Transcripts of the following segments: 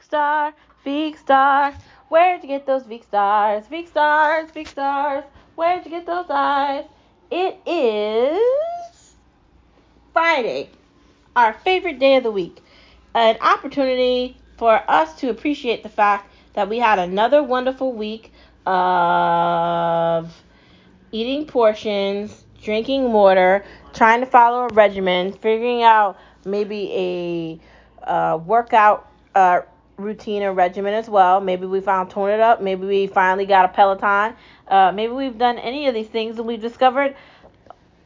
Veek Star. Where'd you get those Veek Stars? Veek Stars, Veek Stars. Where'd you get those eyes? It is Friday, our favorite day of the week. An opportunity for us to appreciate the fact that we had another wonderful week of eating portions, drinking water, trying to follow a regimen, figuring out maybe a uh, workout uh, routine or regimen as well. Maybe we found tone it up. Maybe we finally got a Peloton. Uh, maybe we've done any of these things and we've discovered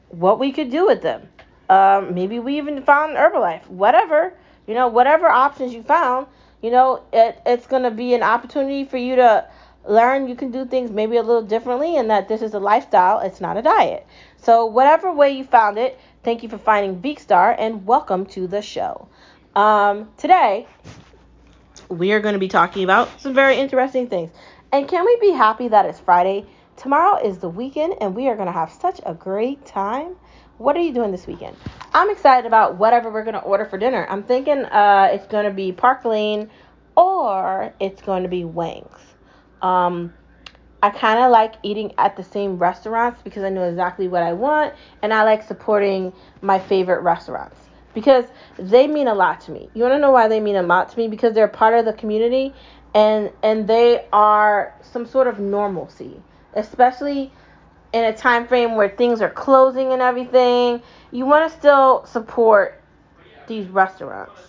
what we could do with them. Um, maybe we even found Herbalife. Whatever, you know, whatever options you found, you know, it, it's going to be an opportunity for you to learn you can do things maybe a little differently and that this is a lifestyle, it's not a diet. So, whatever way you found it, thank you for finding Beakstar and welcome to the show. Um, today, we are going to be talking about some very interesting things. And can we be happy that it's Friday? Tomorrow is the weekend and we are going to have such a great time. What are you doing this weekend? I'm excited about whatever we're going to order for dinner. I'm thinking uh, it's going to be Park Lane or it's going to be Wang's. Um, I kind of like eating at the same restaurants because I know exactly what I want and I like supporting my favorite restaurants because they mean a lot to me. You want to know why they mean a lot to me? Because they're part of the community and and they are some sort of normalcy, especially in a time frame where things are closing and everything. You want to still support these restaurants.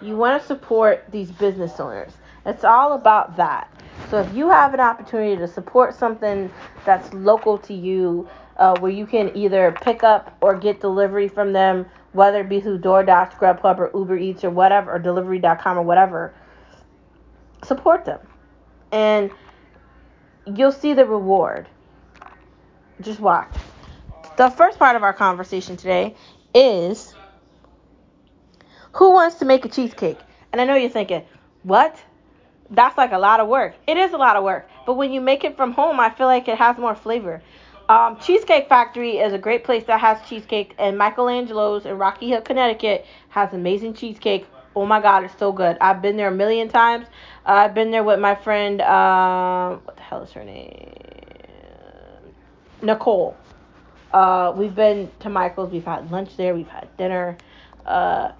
You want to support these business owners. It's all about that. So if you have an opportunity to support something that's local to you, uh, where you can either pick up or get delivery from them whether it be through DoorDash, Grubhub, or Uber Eats, or whatever, or Delivery.com, or whatever, support them. And you'll see the reward. Just watch. The first part of our conversation today is who wants to make a cheesecake? And I know you're thinking, what? That's like a lot of work. It is a lot of work. But when you make it from home, I feel like it has more flavor. Um, cheesecake Factory is a great place that has cheesecake, and Michelangelo's in Rocky Hill, Connecticut has amazing cheesecake. Oh my God, it's so good. I've been there a million times. Uh, I've been there with my friend, um, what the hell is her name? Nicole. Uh, we've been to Michael's. We've had lunch there. We've had dinner, uh,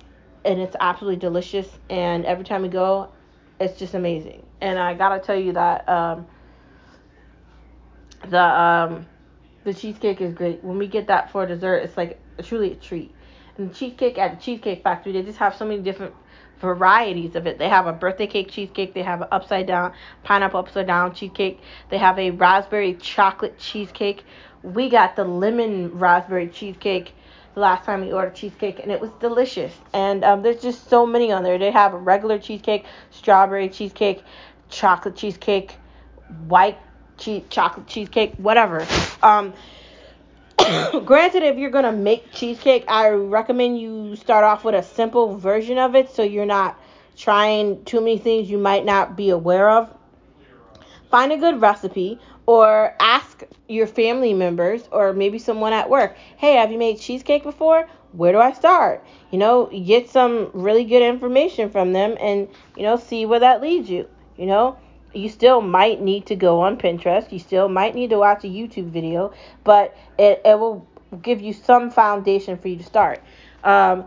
and it's absolutely delicious. And every time we go, it's just amazing. And I gotta tell you that um, the um, the cheesecake is great. When we get that for dessert, it's like truly a treat. And the cheesecake at the Cheesecake Factory, they just have so many different varieties of it. They have a birthday cake cheesecake, they have an upside down pineapple upside down cheesecake, they have a raspberry chocolate cheesecake. We got the lemon raspberry cheesecake the last time we ordered cheesecake and it was delicious. And um, there's just so many on there. They have a regular cheesecake, strawberry cheesecake, chocolate cheesecake, white cheese, chocolate cheesecake, whatever. Um, granted, if you're gonna make cheesecake, I recommend you start off with a simple version of it, so you're not trying too many things you might not be aware of. Find a good recipe, or ask your family members, or maybe someone at work. Hey, have you made cheesecake before? Where do I start? You know, get some really good information from them, and you know, see where that leads you. You know, you still might need to go on Pinterest. You still might need to watch a YouTube video, but it, it will give you some foundation for you to start. Um,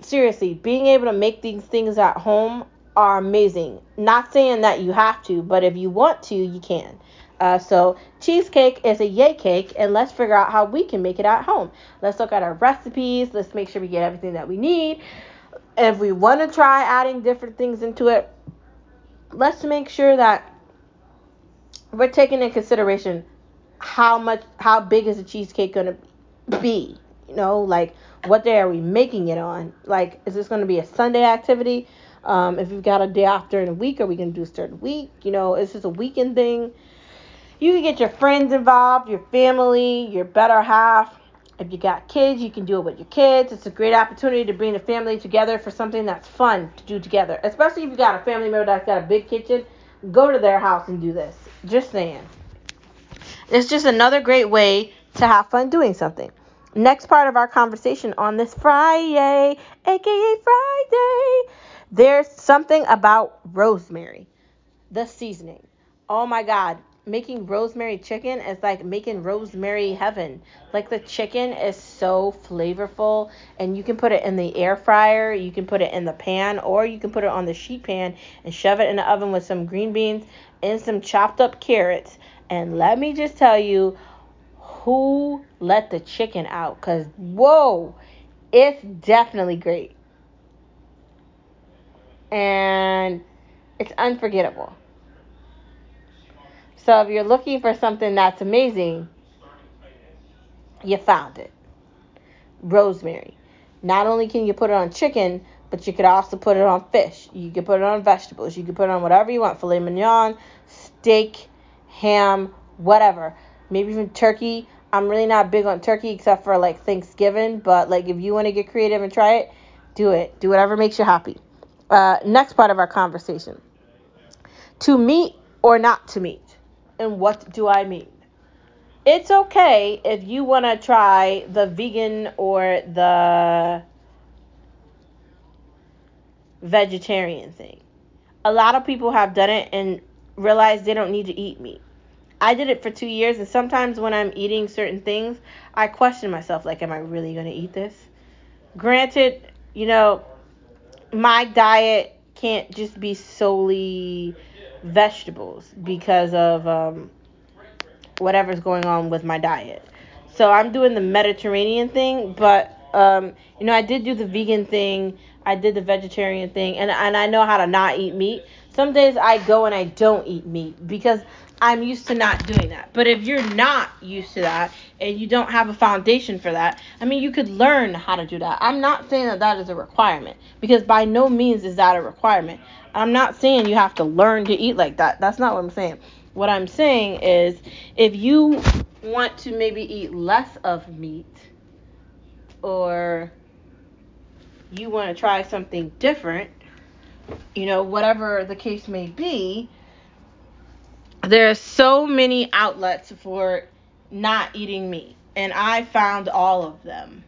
seriously, being able to make these things at home are amazing. Not saying that you have to, but if you want to, you can. Uh, so cheesecake is a yay cake, and let's figure out how we can make it at home. Let's look at our recipes. Let's make sure we get everything that we need. If we want to try adding different things into it, let's make sure that we're taking in consideration how much how big is the cheesecake to be you know like what day are we making it on? Like is this to be a sunday activity? Um, if you've got a day off during the week are we to do a certain week? You know is this a weekend thing? You can get your friends involved your family your better half if you got kids you can do it with your kids. It's a great opportunity to bring the family together for something that's fun to do together especially if you got a family member that's got a big kitchen. Go to their house and do this. Just saying. It's just another great way to have fun doing something. Next part of our conversation on this Friday, aka Friday, There's something about rosemary, the seasoning. Oh my God, making rosemary chicken is like making rosemary heaven. Like the chicken is so flavorful, and you can put it in the air fryer, you can put it in the pan, or you can put it on the sheet pan and shove it in the oven with some green beans and some chopped up carrots. And let me just tell you, who let the chicken out? Because, whoa, it's definitely great. And it's unforgettable. So if you're looking for something that's amazing, you found it. Rosemary. Not only can you put it on chicken, but you could also put it on fish. You could put it on vegetables. You could put it on whatever you want filet mignon, steak, ham, whatever. Maybe even turkey. I'm really not big on turkey except for like Thanksgiving, but like if you want to get creative and try it, do it. Do whatever makes you happy. Uh, next part of our conversation to meat or not to meat. And what do I mean? It's okay if you want to try the vegan or the vegetarian thing. A lot of people have done it and realized they don't need to eat meat. I did it for two years, and sometimes when I'm eating certain things, I question myself like, am I really going to eat this? Granted, you know, my diet can't just be solely vegetables because of um, whatever's going on with my diet. So I'm doing the Mediterranean thing, but um, you know, I did do the vegan thing, I did the vegetarian thing, and and I know how to not eat meat. Some days I go and I don't eat meat because I'm used to not doing that. But if you're not used to that and you don't have a foundation for that, I mean, you could learn how to do that. I'm not saying that that is a requirement because by no means is that a requirement. I'm not saying you have to learn to eat like that. That's not what I'm saying. What I'm saying is if you want to maybe eat less of meat or you want to try something different, you know, whatever the case may be, there are so many outlets for not eating meat, and I found all of them.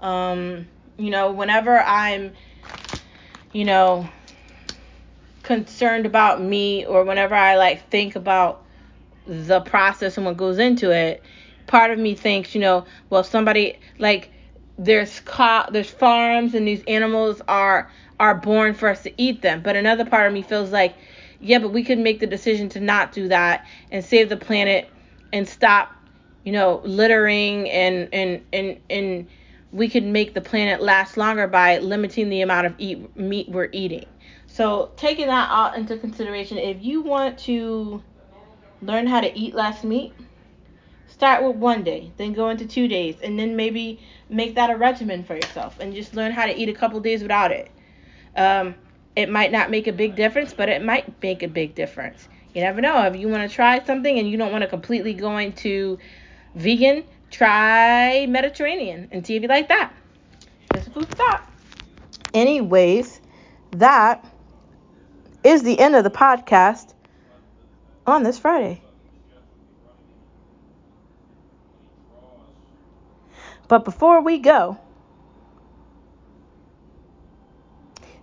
Um, you know, whenever I'm, you know, concerned about me or whenever I like think about the process and what goes into it, part of me thinks, you know, well, somebody like there's co- there's farms and these animals are are born for us to eat them, but another part of me feels like, yeah, but we could make the decision to not do that and save the planet and stop, you know, littering and and and and we could make the planet last longer by limiting the amount of eat meat we're eating. So taking that all into consideration, if you want to learn how to eat less meat, start with one day, then go into two days, and then maybe make that a regimen for yourself and just learn how to eat a couple days without it. Um, it might not make a big difference, but it might make a big difference. You never know. If you want to try something and you don't want to completely go into vegan, try Mediterranean and see if you like that. Just a food thought. Anyways, that is the end of the podcast on this Friday. But before we go,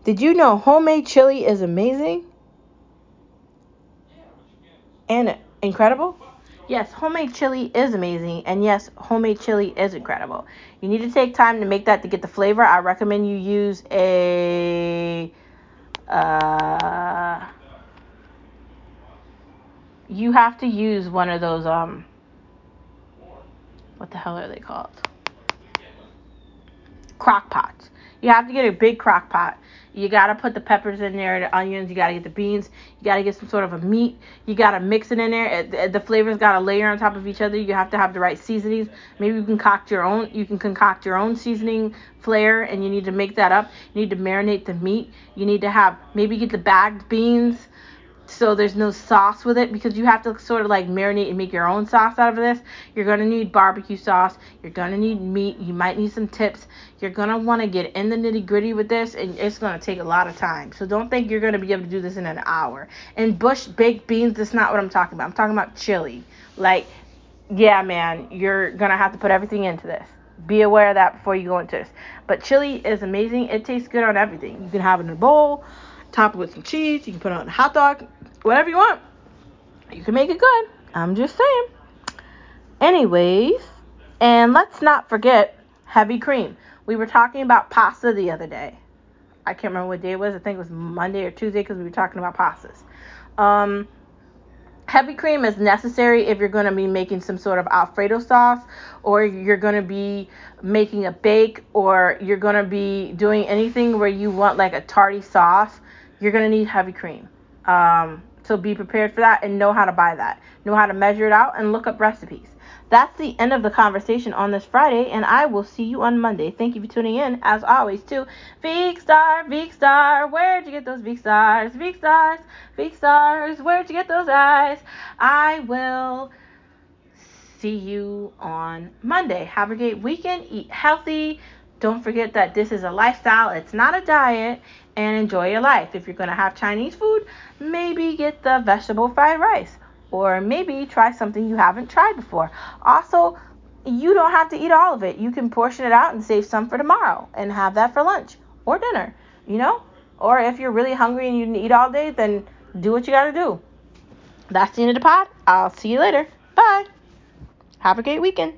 did you know homemade chili is amazing and incredible? Yes, homemade chili is amazing, and yes, homemade chili is incredible. You need to take time to make that to get the flavor. I recommend you use a. Uh, you have to use one of those um. What the hell are they called? Crock pots. You have to get a big crock pot. You gotta put the peppers in there, the onions. You gotta get the beans. You gotta get some sort of a meat. You gotta mix it in there. The flavors gotta layer on top of each other. You have to have the right seasonings. Maybe you can concoct your own. You can concoct your own seasoning flair, and you need to make that up. You need to marinate the meat. You need to have maybe get the bagged beans so there's no sauce with it because you have to sort of like marinate and make your own sauce out of this. You're going to need barbecue sauce. You're going to need meat. You might need some tips. You're going to want to get in the nitty gritty with this and it's going to take a lot of time. So don't think you're going to be able to do this in an hour. And bush baked beans, that's not what I'm talking about. I'm talking about chili. Like, yeah, man, you're going to have to put everything into this. be aware of that before you go into this. But chili is amazing. It tastes good on everything. You can have it in a bowl, top it with some cheese. You can put it on a hot dog, whatever you want. You can make it good. I'm just saying. Anyways, and let's not forget heavy cream. We were talking about pasta the other day. I can't remember what day it was. I think it was Monday or Tuesday because we were talking about pastas. Um, heavy cream is necessary if you're going to be making some sort of alfredo sauce or you're going to be making a bake or you're going to be doing anything where you want like a tarty sauce you're going to need heavy cream um, so be prepared for that and know how to buy that know how to measure it out and look up recipes that's the end of the conversation on this Friday, and I will see you on Monday. Thank you for tuning in, as always, to Veek Star, Veek Star. Where'd you get those Veek Stars? Veek Stars, Veek Stars. Where'd you get those eyes? I will see you on Monday. Have a great weekend. Eat healthy. Don't forget that this is a lifestyle, it's not a diet, and enjoy your life. If you're going to have Chinese food, maybe get the vegetable fried rice or maybe try something you haven't tried before. Also, you don't have to eat all of it. You can portion it out and save some for tomorrow and have that for lunch or dinner, you know? Or if you're really hungry and you can eat all day, then do what you got to do. That's the end of the pod. I'll see you later. Bye. Have a great weekend.